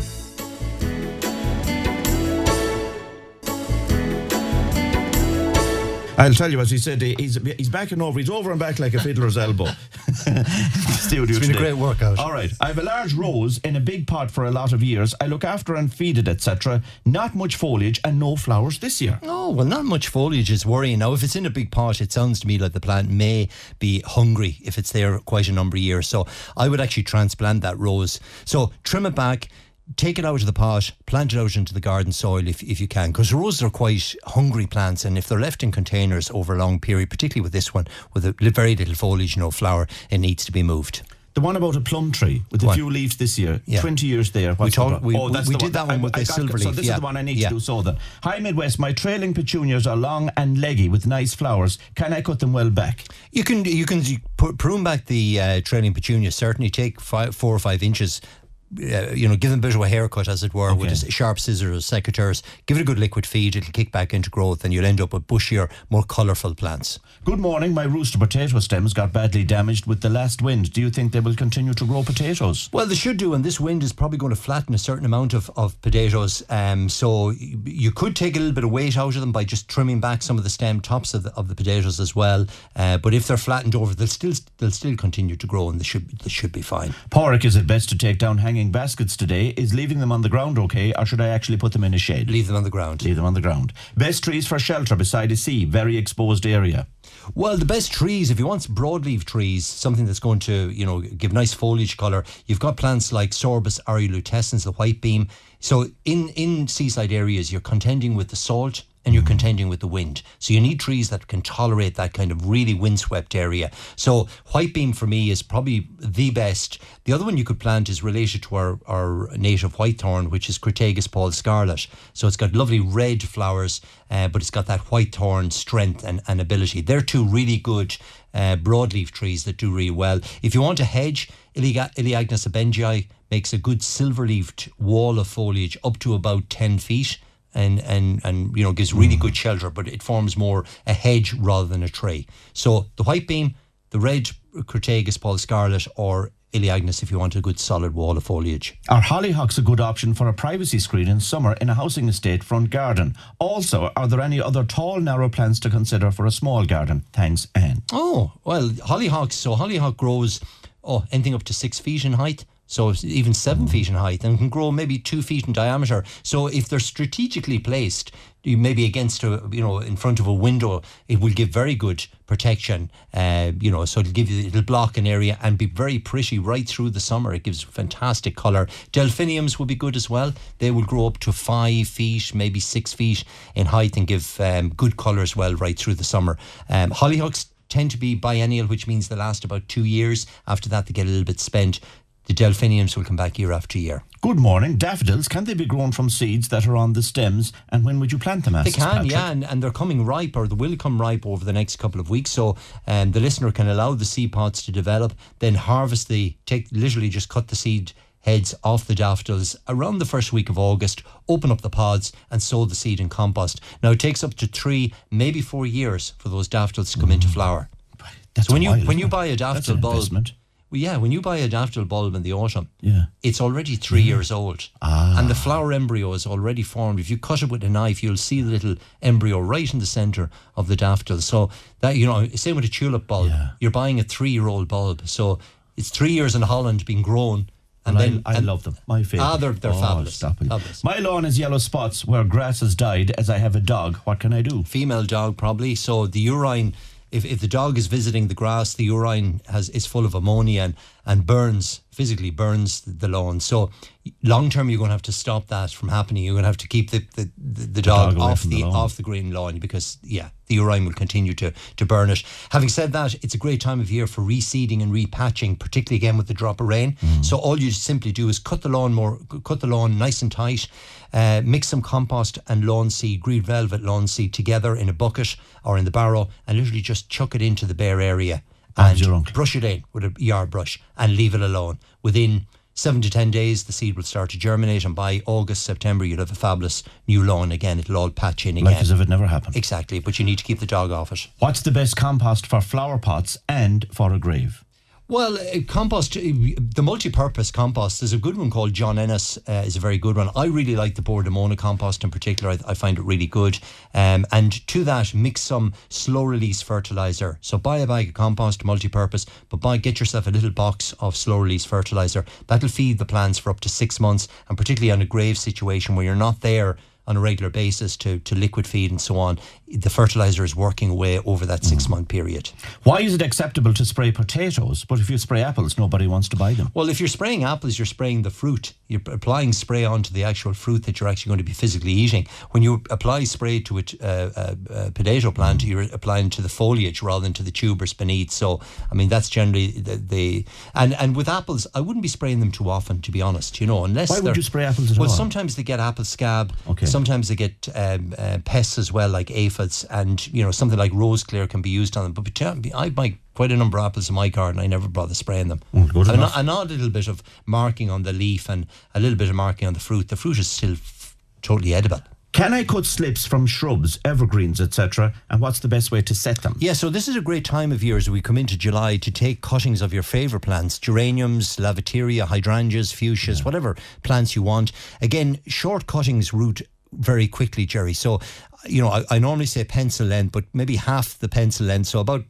A: I'll tell you, as he said, he's he's backing over. He's over and back like a fiddler's elbow. Studio
B: It's been a great workout.
A: All right, I have a large rose in a big pot for a lot of years. I look after and feed it, etc. Not much foliage and no flowers this year.
B: Oh, well, not much foliage is worrying. Now, if it's in a big pot, it sounds to me like the plant may be hungry if it's there quite a number of years. So I would actually transplant that rose. So trim it back. Take it out of the pot, plant it out into the garden soil if, if you can, because roses are quite hungry plants, and if they're left in containers over a long period, particularly with this one, with a very little foliage, no flower, it needs to be moved.
A: The one about a plum tree with a few leaves this year,
B: Yeah.
A: 20 years there.
B: Talked-
A: the,
B: we-
A: oh, that's
B: we
A: the
B: did that one with
A: I
B: the
A: got-
B: silver
A: So
B: leaf,
A: this
B: yeah.
A: is the one I need
B: Yeah.
A: to do so then. Hi Midwest, my trailing petunias are long and leggy with nice flowers. Can I cut them well back?
B: You can you can prune back the uh, trailing petunia. Certainly, take five, four or five inches. Uh, you know, give them a bit of a haircut, as it were, with
A: Okay.
B: a s- sharp scissors or secateurs. Give it a good liquid feed; it'll kick back into growth, and you'll end up with bushier, more colourful plants.
A: Good morning. My rooster potato stems got badly damaged with the last wind. Do you think they will continue to grow potatoes?
B: Well, they should do, and this wind is probably going to flatten a certain amount of, of potatoes. Um, so you could take a little bit of weight out of them by just trimming back some of the stem tops of the, of the potatoes as well. Uh, but if they're flattened over, they'll still they'll still continue to grow, and they should they should be fine.
A: Porrick, is it best to take down hanging baskets today? Is leaving them on the ground okay, or should I actually put them in a shade?
B: Leave them on the ground.
A: Leave them on the ground. Best trees for shelter beside a sea, very exposed area.
B: Well, the best trees, if you want broadleaf trees, something that's going to, you know, give nice foliage colour, you've got plants like Sorbus aria Lutescens, the white beam. So in, in seaside areas, you're contending with the salt and you're contending with the wind. So you need trees that can tolerate that kind of really windswept area. So white beam for me is probably the best. The other one you could plant is related to our, our native white thorn, which is Crataegus paul scarlet. So it's got lovely red flowers, uh, but it's got that white thorn strength and, and ability. They're two really good uh, broadleaf trees that do really well. If you want a hedge, Elaeagnus ebbingei makes a good silver-leafed wall of foliage up to about 10 feet and, and, and you know gives really good mm. shelter, but it forms more a hedge rather than a tree. So the white beam, the red Crataegus paul scarlet or Elaeagnus if you want a good solid wall of foliage.
A: Are hollyhocks a good option for a privacy screen in summer in a housing estate front garden? Also, are there any other tall, narrow plants to consider for a small garden? Thanks, Anne.
B: Oh, well, hollyhocks. So hollyhock grows oh anything up to six feet in height. So it's even seven feet in height and can grow maybe two feet in diameter. So if they're strategically placed, maybe against a you know in front of a window, it will give very good protection. Uh, you know, so it'll give you it'll block an area and be very pretty right through the summer. It gives fantastic color. Delphiniums will be good as well. They will grow up to five feet, maybe six feet in height and give um, good color as well right through the summer. Um, hollyhocks tend to be biennial, which means they last about two years. After that, they get a little bit spent. The delphiniums will come back year after year.
A: Good morning. Daffodils, can they be grown from seeds that are on the stems? And when would you plant them,
B: They can,
A: Patrick.
B: yeah, and, and they're coming ripe or they will come ripe over the next couple of weeks. So um, the listener can allow the seed pods to develop, then harvest the, take literally just cut the seed heads off the daffodils around the first week of August, open up the pods and sow the seed in compost. Now it takes up to three, maybe four years for those daffodils to come into flower.
A: That's
B: So when you when you buy a daffodil bulb, yeah, when you buy a daffodil bulb in the autumn,
A: Yeah.
B: it's already three years old.
A: Ah.
B: And the flower embryo is already formed. If you cut it with a knife, you'll see the little embryo right in the centre of the daffodil. So that, you know, same with a tulip bulb.
A: Yeah.
B: You're buying a three year old bulb. So it's three years in Holland being grown. And,
A: And
B: then
A: I, I
B: and
A: love them. My favorite.
B: Ah, they're- they're
A: oh,
B: fabulous. Fabulous.
A: My lawn is yellow spots where grass has died. As I have a dog, what can I do?
B: female dog probably. So the urine, if, if the dog is visiting the grass, the urine has is full of ammonia and, and burns physically burns the lawn. So long term, you're going to have to stop that from happening. You're going to have to keep the the, the, the dog,
A: dog
B: off the,
A: the
B: off the green lawn because yeah, the urine will continue to to burn it. Having said that, it's a great time of year for reseeding and repatching, particularly again with the drop of rain.
A: Mm.
B: So all you simply do is cut the lawn more, cut the lawn nice and tight. Uh, mix some compost and lawn seed, green velvet lawn seed together in a bucket or in the barrow, and literally just chuck it into the bare area and
A: uncle.
B: brush it in with a yard brush and leave it alone. Within seven to ten days, the seed will start to germinate, and by August, September, you'll have a fabulous new lawn again. It'll all patch in again.
A: Like as if it never happened.
B: Exactly, but you need to keep the dog off it.
A: What's the best compost for flower pots and for a grave?
B: Well, uh, compost, uh, the multi-purpose compost, there's a good one called John Innes, uh, is a very good one. I really like the Bord na Móna compost in particular. I, I find it really good. Um, and to that, mix some slow release fertilizer. So buy a bag of compost, multi-purpose, but buy get yourself a little box of slow release fertilizer. That'll feed the plants for up to six months, and particularly on a grave situation where you're not there on a regular basis to, to liquid feed and so on, the fertilizer is working away over that six month period.
A: Why is it acceptable to spray potatoes, but if you spray apples, nobody wants to buy them?
B: Well, if you're spraying apples, you're spraying the fruit. You're applying spray onto the actual fruit that you're actually going to be physically eating. When you apply spray to a, uh, uh, uh, potato plant, you're applying to the foliage rather than to the tubers beneath. So, I mean, that's generally the, the and and with apples, I wouldn't be spraying them too often, to be honest. You know, unless
A: Why would you spray apples at
B: well,
A: all?
B: sometimes they get apple scab.
A: Okay.
B: Sometimes they get um, uh, pests as well, like aphids, and you know something like rose clear can be used on them. But I buy quite a number of apples in my garden. I never bother spraying them.
A: Mm, good
B: an, an odd little bit of marking on the leaf and a little bit of marking on the fruit. The fruit is still f- totally edible.
A: Can I cut slips from shrubs, evergreens, etc.? And what's the best way to set them?
B: Yeah, so this is a great time of year as we come into July to take cuttings of your favourite plants geraniums, lavatera, hydrangeas, fuchsias, whatever plants you want. Again, short cuttings root very quickly, Jerry. So, you know, I, I normally say pencil length, but maybe half the pencil length. So, about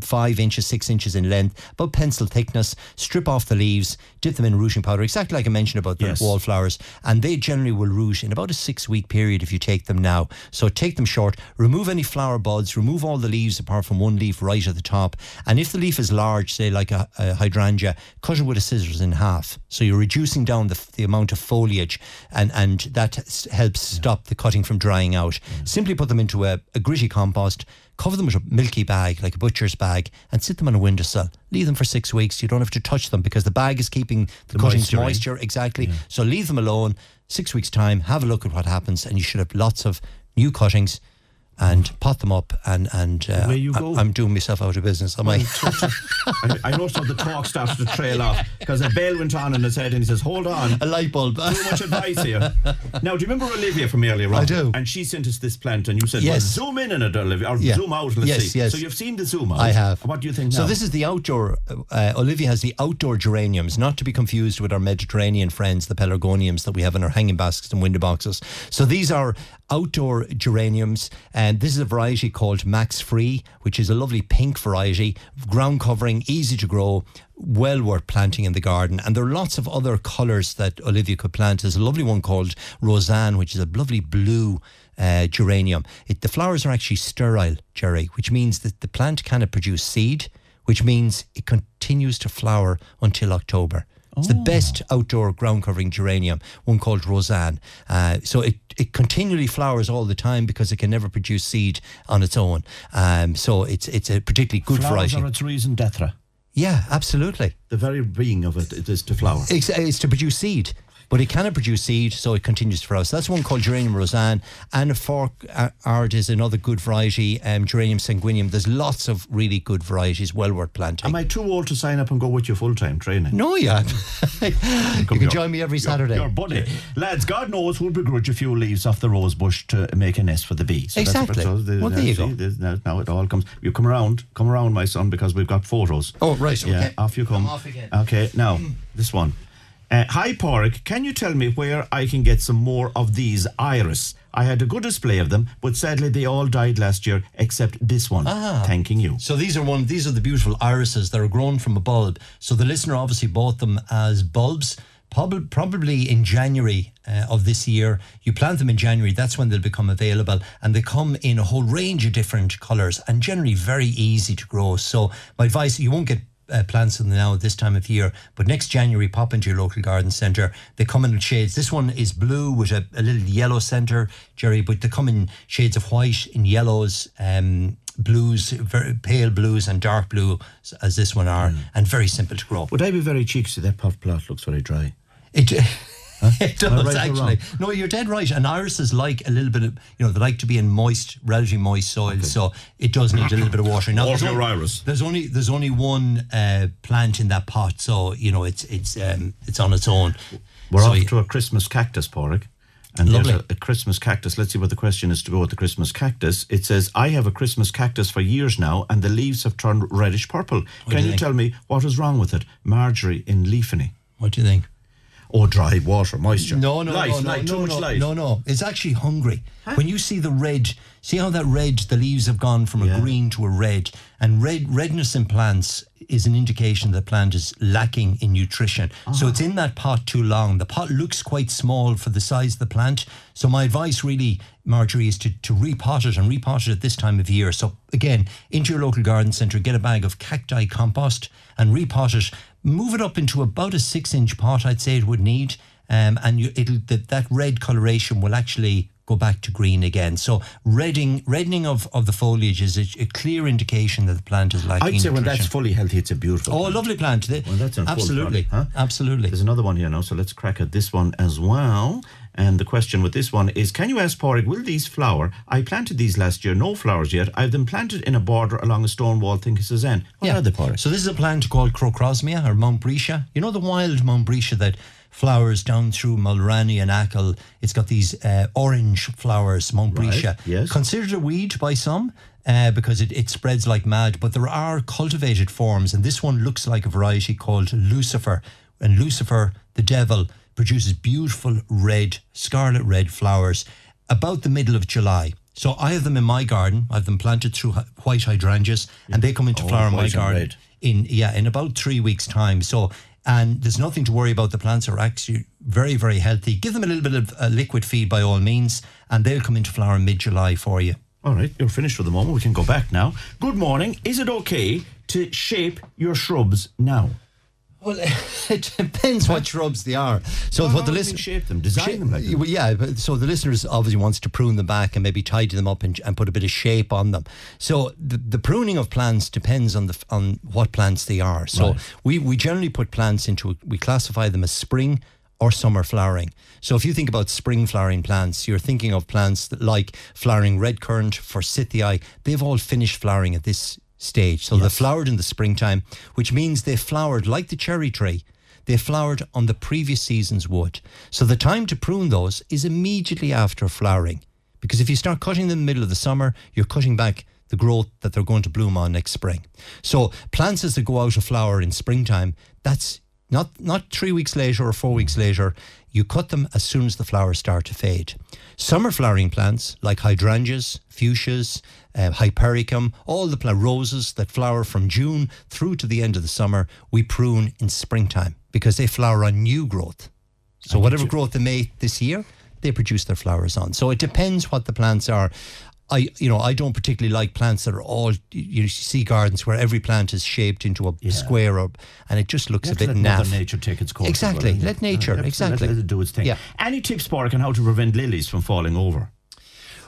B: five inches, six inches in length, about pencil thickness. Strip off the leaves, dip them in rooting powder, exactly like I mentioned about the
A: Yes.
B: wallflowers. And they generally will root in about a six week period if you take them now. So take them short, remove any flower buds, remove all the leaves apart from one leaf right at the top. And if the leaf is large, say like a, a hydrangea, cut it with a scissors in half. So you're reducing down the, the amount of foliage and, and that helps stop the cutting from drying out. Mm. Simply put them into a, a gritty compost. Cover them with a milky bag, like a butcher's bag, and sit them on a windowsill. Leave them for six weeks. You don't have to touch them because the bag is keeping the,
A: The
B: cuttings
A: moisture
B: moisture exactly. So leave them alone. Six weeks time, have a look at what happens, and you should have lots of new cuttings, and pot them up. And and uh,
A: you
B: I-
A: go.
B: I'm doing myself out of business. Am I?
A: I, I noticed how the talk started to trail off because a bell went on in his head and he says, Hold on.
B: a light bulb.
A: Too much advice here. Now, do you remember Olivia from earlier on?
B: I do.
A: And she sent us this plant, and you said,
B: Yes.
A: well, zoom in on it, Olivia, or
B: Yeah.
A: zoom out, and let's
B: Yes,
A: see.
B: yes.
A: So you've seen the zoom out.
B: I have.
A: What do you think now?
B: So this is the outdoor. Uh, Olivia has the outdoor geraniums, not to be confused with our Mediterranean friends, the pelargoniums that we have in our hanging baskets and window boxes. So these are outdoor geraniums, and this is a variety called Max Frei, which is a lovely pink variety, ground covering, easy to grow. Well worth planting in the garden, and there are lots of other colours that Olivia could plant. There's a lovely one called Rozanne, which is a lovely blue uh, geranium. It, the flowers are actually sterile, Jerry, which means that the plant cannot produce seed, which means it continues to flower until October. It's the best outdoor ground covering geranium, one called Rozanne. Uh, so it, it continually flowers all the time because it can never produce seed on its own. Um, so it's it's a particularly good
A: Flowers
B: variety.
A: are its reason d'etre.
B: Yeah, absolutely.
A: The very being of it, it is to flower.
B: It's, it's to produce seed, but it cannot produce seed, so it continues to flower. So that's one called Geranium Rozanne. And Fork uh, Art is another good variety, um, Geranium sanguineum. There's lots of really good varieties, well worth planting.
A: Am I too old to sign up and go with you full time training?
B: no, yeah. you can
A: your-
B: join me every
A: your-
B: Saturday.
A: Your buddy. Lads, God knows who'll begrudge a few leaves off the rose bush to make a nest for the bees. So
B: Exactly.
A: so the-
B: Well, there you
A: see,
B: go.
A: Now, now it all comes. You come around, come around, my son, because we've got photos.
B: Oh, right,
A: Yeah,
B: okay.
A: off you come.
B: I'm off again.
A: Okay, now, this one. Uh, Hi, Porrick. Can you tell me where I can get some more of these iris? I had a good display of them, but sadly they all died last year except this one.
B: Ah.
A: Thanking you.
B: So these are one. These are the beautiful irises that are grown from a bulb. So the listener obviously bought them as bulbs. Probably, probably in January uh, of this year. You plant them in January. That's when they'll become available, and they come in a whole range of different colours and generally very easy to grow. So my advice: you won't get uh, plants in the now at this time of year. But next January, pop into your local garden centre. They come in shades. This one is blue with a, a little yellow centre, Jerry, but they come in shades of white, in yellows, um, blues, very pale blues, and dark blue, as this one are, and very simple to grow.
A: Would I be very cheeky? That pot plant looks very dry.
B: It, it does
A: right
B: actually. No, you're dead right. And irises like a little bit of, you know, they like to be in moist, relatively moist soil, so it does need a little bit of watering. Now,
A: Water
B: there's
A: your
B: only-
A: iris.
B: There's only there's only one uh, plant in that pot, so you know it's it's um, it's on its own.
A: We're
B: so
A: off to a Christmas cactus, Porrick. And there's
B: Lovely.
A: a, a Christmas cactus. Let's see what the question is to go with the Christmas cactus. It says, I have a Christmas cactus for years now, and the leaves have turned reddish purple.
B: do
A: Can
B: you
A: you
B: think?
A: tell me what is wrong with it? Marjorie in Leafony.
B: what do you think?
A: Oh, dry water, moisture.
B: No, no,
A: light,
B: no, no,
A: light,
B: no,
A: too much
B: no,
A: light.
B: no, no. It's actually hungry. When you see the red, see how that red, the leaves have gone from
A: Yeah.
B: a green to a red, and red redness in plants is an indication that the plant is lacking in nutrition. So uh-huh. it's in that pot too long. The pot looks quite small for the size of the plant. So my advice really, Marjorie, is to, to repot it and repot it at this time of year. So again, into your local garden centre, get a bag of cacti compost and repot it. Move it up into about a six inch pot, I'd say it would need. Um, and you, it'll that, that red coloration will actually go back to green again. So redding, reddening of, of the foliage is a, a clear indication that the plant is lacking
A: I'd say when that's fully healthy, it's a beautiful.
B: oh, a
A: plant.
B: lovely plant.
A: Well, that's
B: absolutely,
A: product, huh?
B: absolutely.
A: There's another one here now, so let's crack at this one as well. And the question with this one is Can you ask Porrick, will these flower? I planted these last year, no flowers yet. I've them planted in a border along a stone wall, thinking Suzanne. What are they?
B: So this is a plant called Crocosmia or Montbretia. You know the wild Montbretia that flowers down through Mulranny and Achill. It's got these uh, orange flowers, Montbretia.
A: yes.
B: Considered a weed by some. Uh, because it, it spreads like mad, but there are cultivated forms, and this one looks like a variety called Lucifer. And Lucifer, the devil, produces beautiful red, scarlet red flowers about the middle of July. So I have them in my garden. I have them planted through white hydrangeas, and they come into
A: Oh,
B: flower in my garden
A: red.
B: in yeah in about three weeks' time. So and there's nothing to worry about. The plants are actually very very healthy. Give them a little bit of uh, liquid feed by all means, and they'll come into flower in mid July for you.
A: All right, you're finished for the moment. We can go back now. Good morning. Is it okay to shape your shrubs now?
B: Well, it depends what shrubs they are. So
A: Well,
B: what the listener
A: shape them, design
B: Shape-
A: them like them?
B: yeah. But, so the listeners obviously wants to prune them back and maybe tidy them up and, and put a bit of shape on them. So the, the pruning of plants depends on the on what plants they are. So we we generally put plants into we classify them as spring or summer flowering. So if you think about spring flowering plants, you're thinking of plants that like flowering red currant, forsythia. They've all finished flowering at this stage. So they flowered in the springtime, which means they flowered like the cherry tree they flowered on the previous season's wood. So the time to prune those is immediately after flowering. Because if you start cutting them in the middle of the summer, you're cutting back the growth that they're going to bloom on next spring. So plants as they go out of flower in springtime, that's not not three weeks later or four weeks later. You cut them as soon as the flowers start to fade. Summer flowering plants like hydrangeas, fuchsias, uh, hypericum, all the roses that flower from June through to the end of the summer, we prune in springtime because they flower on new growth. So whatever growth they made this year, they produce their flowers on. So it depends what the plants are. I, you know, I don't particularly like plants that are all. You see gardens where every plant is shaped into a square, or, and it just looks a bit
A: let
B: naff.
A: nature take its course. as well,
B: Exactly. Let nature,
A: Uh,
B: exactly.
A: Let it do its thing.
B: Yeah.
A: Any tips, Porrick, on how to prevent lilies from falling over?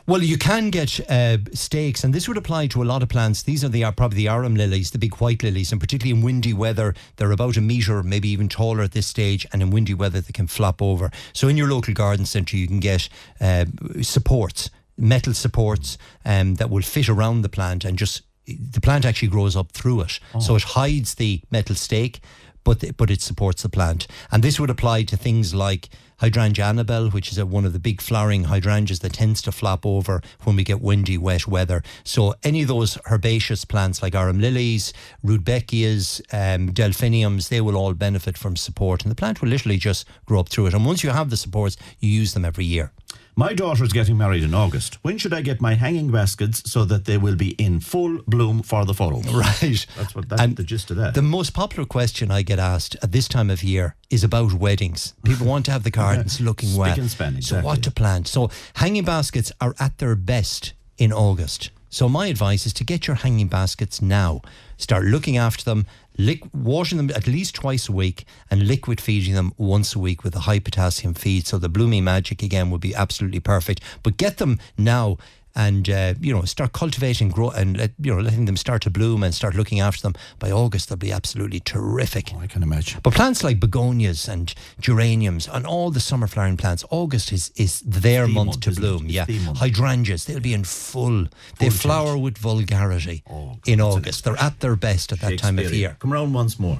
B: Well, you can get uh, stakes, and this would apply to a lot of plants. These are the are probably the arum lilies, the big white lilies, and particularly in windy weather, they're about a metre, maybe even taller at this stage. And in windy weather, they can flop over. So in your local garden centre, you can get uh, supports, metal supports, um, that will fit around the plant, and just the plant actually grows up through it, so it hides the metal stake. But but it supports the plant. And this would apply to things like hydrangea annabelle, which is a, one of the big flowering hydrangeas that tends to flop over when we get windy, wet weather. So any of those herbaceous plants like arum lilies, rudbeckias, um, delphiniums, they will all benefit from support, and the plant will literally just grow up through it. And once you have the supports, you use them every year.
A: My daughter's getting married in August. When should I get my hanging baskets so that they will be in full bloom for the photos?
B: Right.
A: That's what that's
B: And
A: the gist of that.
B: The most popular question I get asked at this time of year is about weddings. People want to have the gardens looking
A: Spick
B: well.
A: and span,
B: So what to plant? So hanging baskets are at their best in August. So my advice is to get your hanging baskets now. Start looking after them, lick, washing them at least twice a week, and liquid feeding them once a week with a high potassium feed. So the blooming magic again would be absolutely perfect. But get them now and uh, you know start cultivating, grow, and let, you know letting them start to bloom and start looking after them. By August, they'll be absolutely terrific.
A: I can imagine.
B: But plants like begonias and geraniums and all the summer flowering plants, August is, is their
A: the
B: month,
A: month,
B: to
A: it?
B: bloom. Yeah. Hydrangeas, they'll be in full. they
A: tilt.
B: flower with vulgarity
A: Oh,
B: in August. They're at their best at that time of year.
A: Come round once more.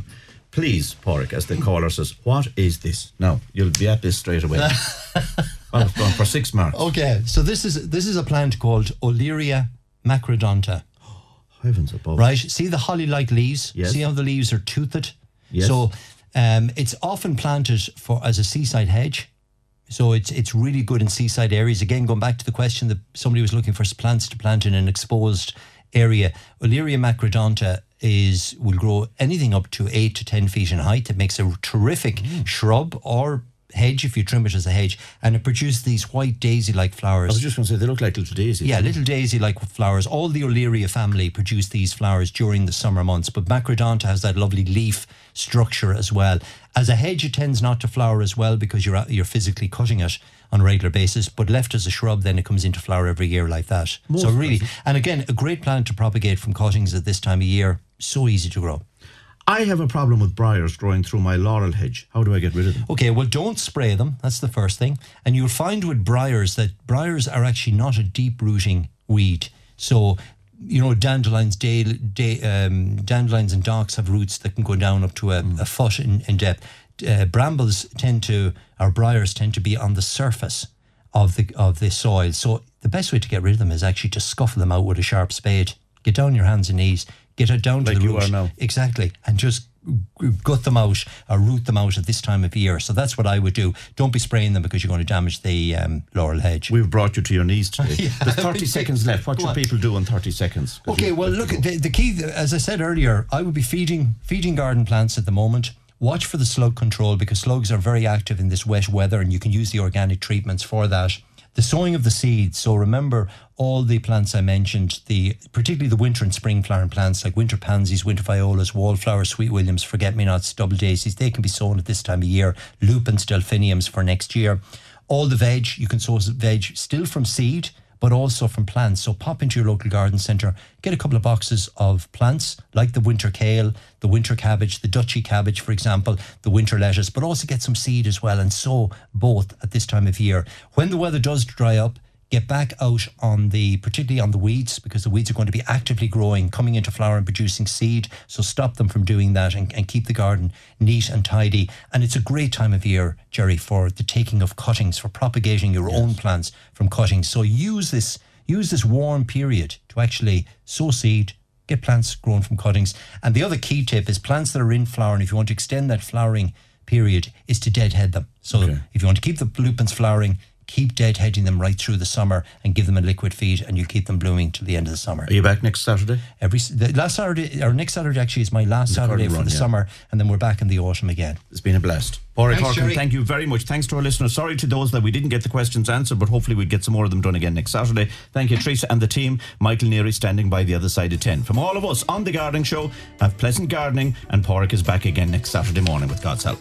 A: Please, Porrick, as the caller says, what is this? Now, you'll be at this straight away. well, gone for six marks.
B: Okay, so this is this is a plant called Olearia macrodonta.
A: Heavens above.
B: Right. See the holly-like leaves.
A: Yes.
B: See how the leaves are toothed.
A: Yes.
B: So um, it's often planted for as a seaside hedge. So it's it's really good in seaside areas. Again, going back to the question that somebody was looking for plants to plant in an exposed area. Olearia macrodonta is will grow anything up to eight to ten feet in height. It makes a terrific
A: Mm.
B: shrub or hedge if you trim it as a hedge, and it produces these white daisy-like flowers.
A: I was just going to say, they look like little daisies.
B: Yeah, little daisy-like flowers. All the Olearia family produce these flowers during the summer months, but Macrodonta has that lovely leaf structure as well. As a hedge, it tends not to flower as well because you're you're physically cutting it on a regular basis. But left as a shrub, then it comes into flower every year like that. so really, and again, a great plant to propagate from cuttings at this time of year. So easy to grow.
A: I have a problem with briars growing through my laurel hedge. How do I get rid of them?
B: Okay, well, don't spray them. That's the first thing. And you'll find with briars that briars are actually not a deep rooting weed. So, you know, dandelions, day, day, um, dandelions and docks have roots that can go down up to a, a foot in, in depth. Uh, brambles tend to, or briars tend to be on the surface of the of the soil. So the best way to get rid of them is actually to scuffle them out with a sharp spade. Get down on your hands and knees. Get it down to
A: Like
B: the
A: you
B: root.
A: are now.
B: Exactly. And just gut them out or root them out at this time of year. So that's what I would do. Don't be spraying them because you're going to damage the um, laurel hedge.
A: We've brought you to your knees today.
B: Yeah.
A: There's 30 seconds left. What should people do in 30 seconds?
B: Okay, well, look, the, the key, as I said earlier, I would be feeding feeding garden plants at the moment. Watch for the slug control because slugs are very active in this wet weather, and you can use the organic treatments for that. The sowing of the seeds. So remember all the plants I mentioned, the particularly the winter and spring flowering plants like winter pansies, winter violas, wallflowers, sweet williams, forget me nots, double daisies. They can be sown at this time of year. Lupins, delphiniums for next year. All the veg you can sow veg still from seed but also from plants. So pop into your local garden centre, get a couple of boxes of plants like the winter kale, the winter cabbage, the Dutchy cabbage, for example, the winter lettuce, but also get some seed as well and sow both at this time of year. When the weather does dry up, get back out on the particularly on the weeds because the weeds are going to be actively growing coming into flower and producing seed. So stop them from doing that and, and keep the garden neat and tidy. And it's a great time of year jerry for the taking of cuttings for propagating your own plants from cuttings. So use this use this warm period to actually sow seed get plants grown from cuttings. And the other key tip is plants that are in flower and if you want to extend that flowering period is to deadhead them. So
A: Okay.
B: if you want to keep the lupins flowering keep deadheading them right through the summer and give them a liquid feed and you keep them blooming till the end of the summer
A: Are you back next Saturday?
B: every the last saturday or next saturday actually is my last saturday for
A: run,
B: the
A: yeah.
B: summer and then we're back in the autumn again
A: It's been a blast. Porrick
B: Thanks,
A: thank you very much. Thanks to our listeners. Sorry to those that we didn't get the questions answered, but hopefully we'll get some more of them done again next Saturday. Thank you, Teresa and the team. Michael Neary standing by the other side of 10. From all of us on The Gardening Show, have pleasant gardening, and Porrick is back again next Saturday morning with God's help.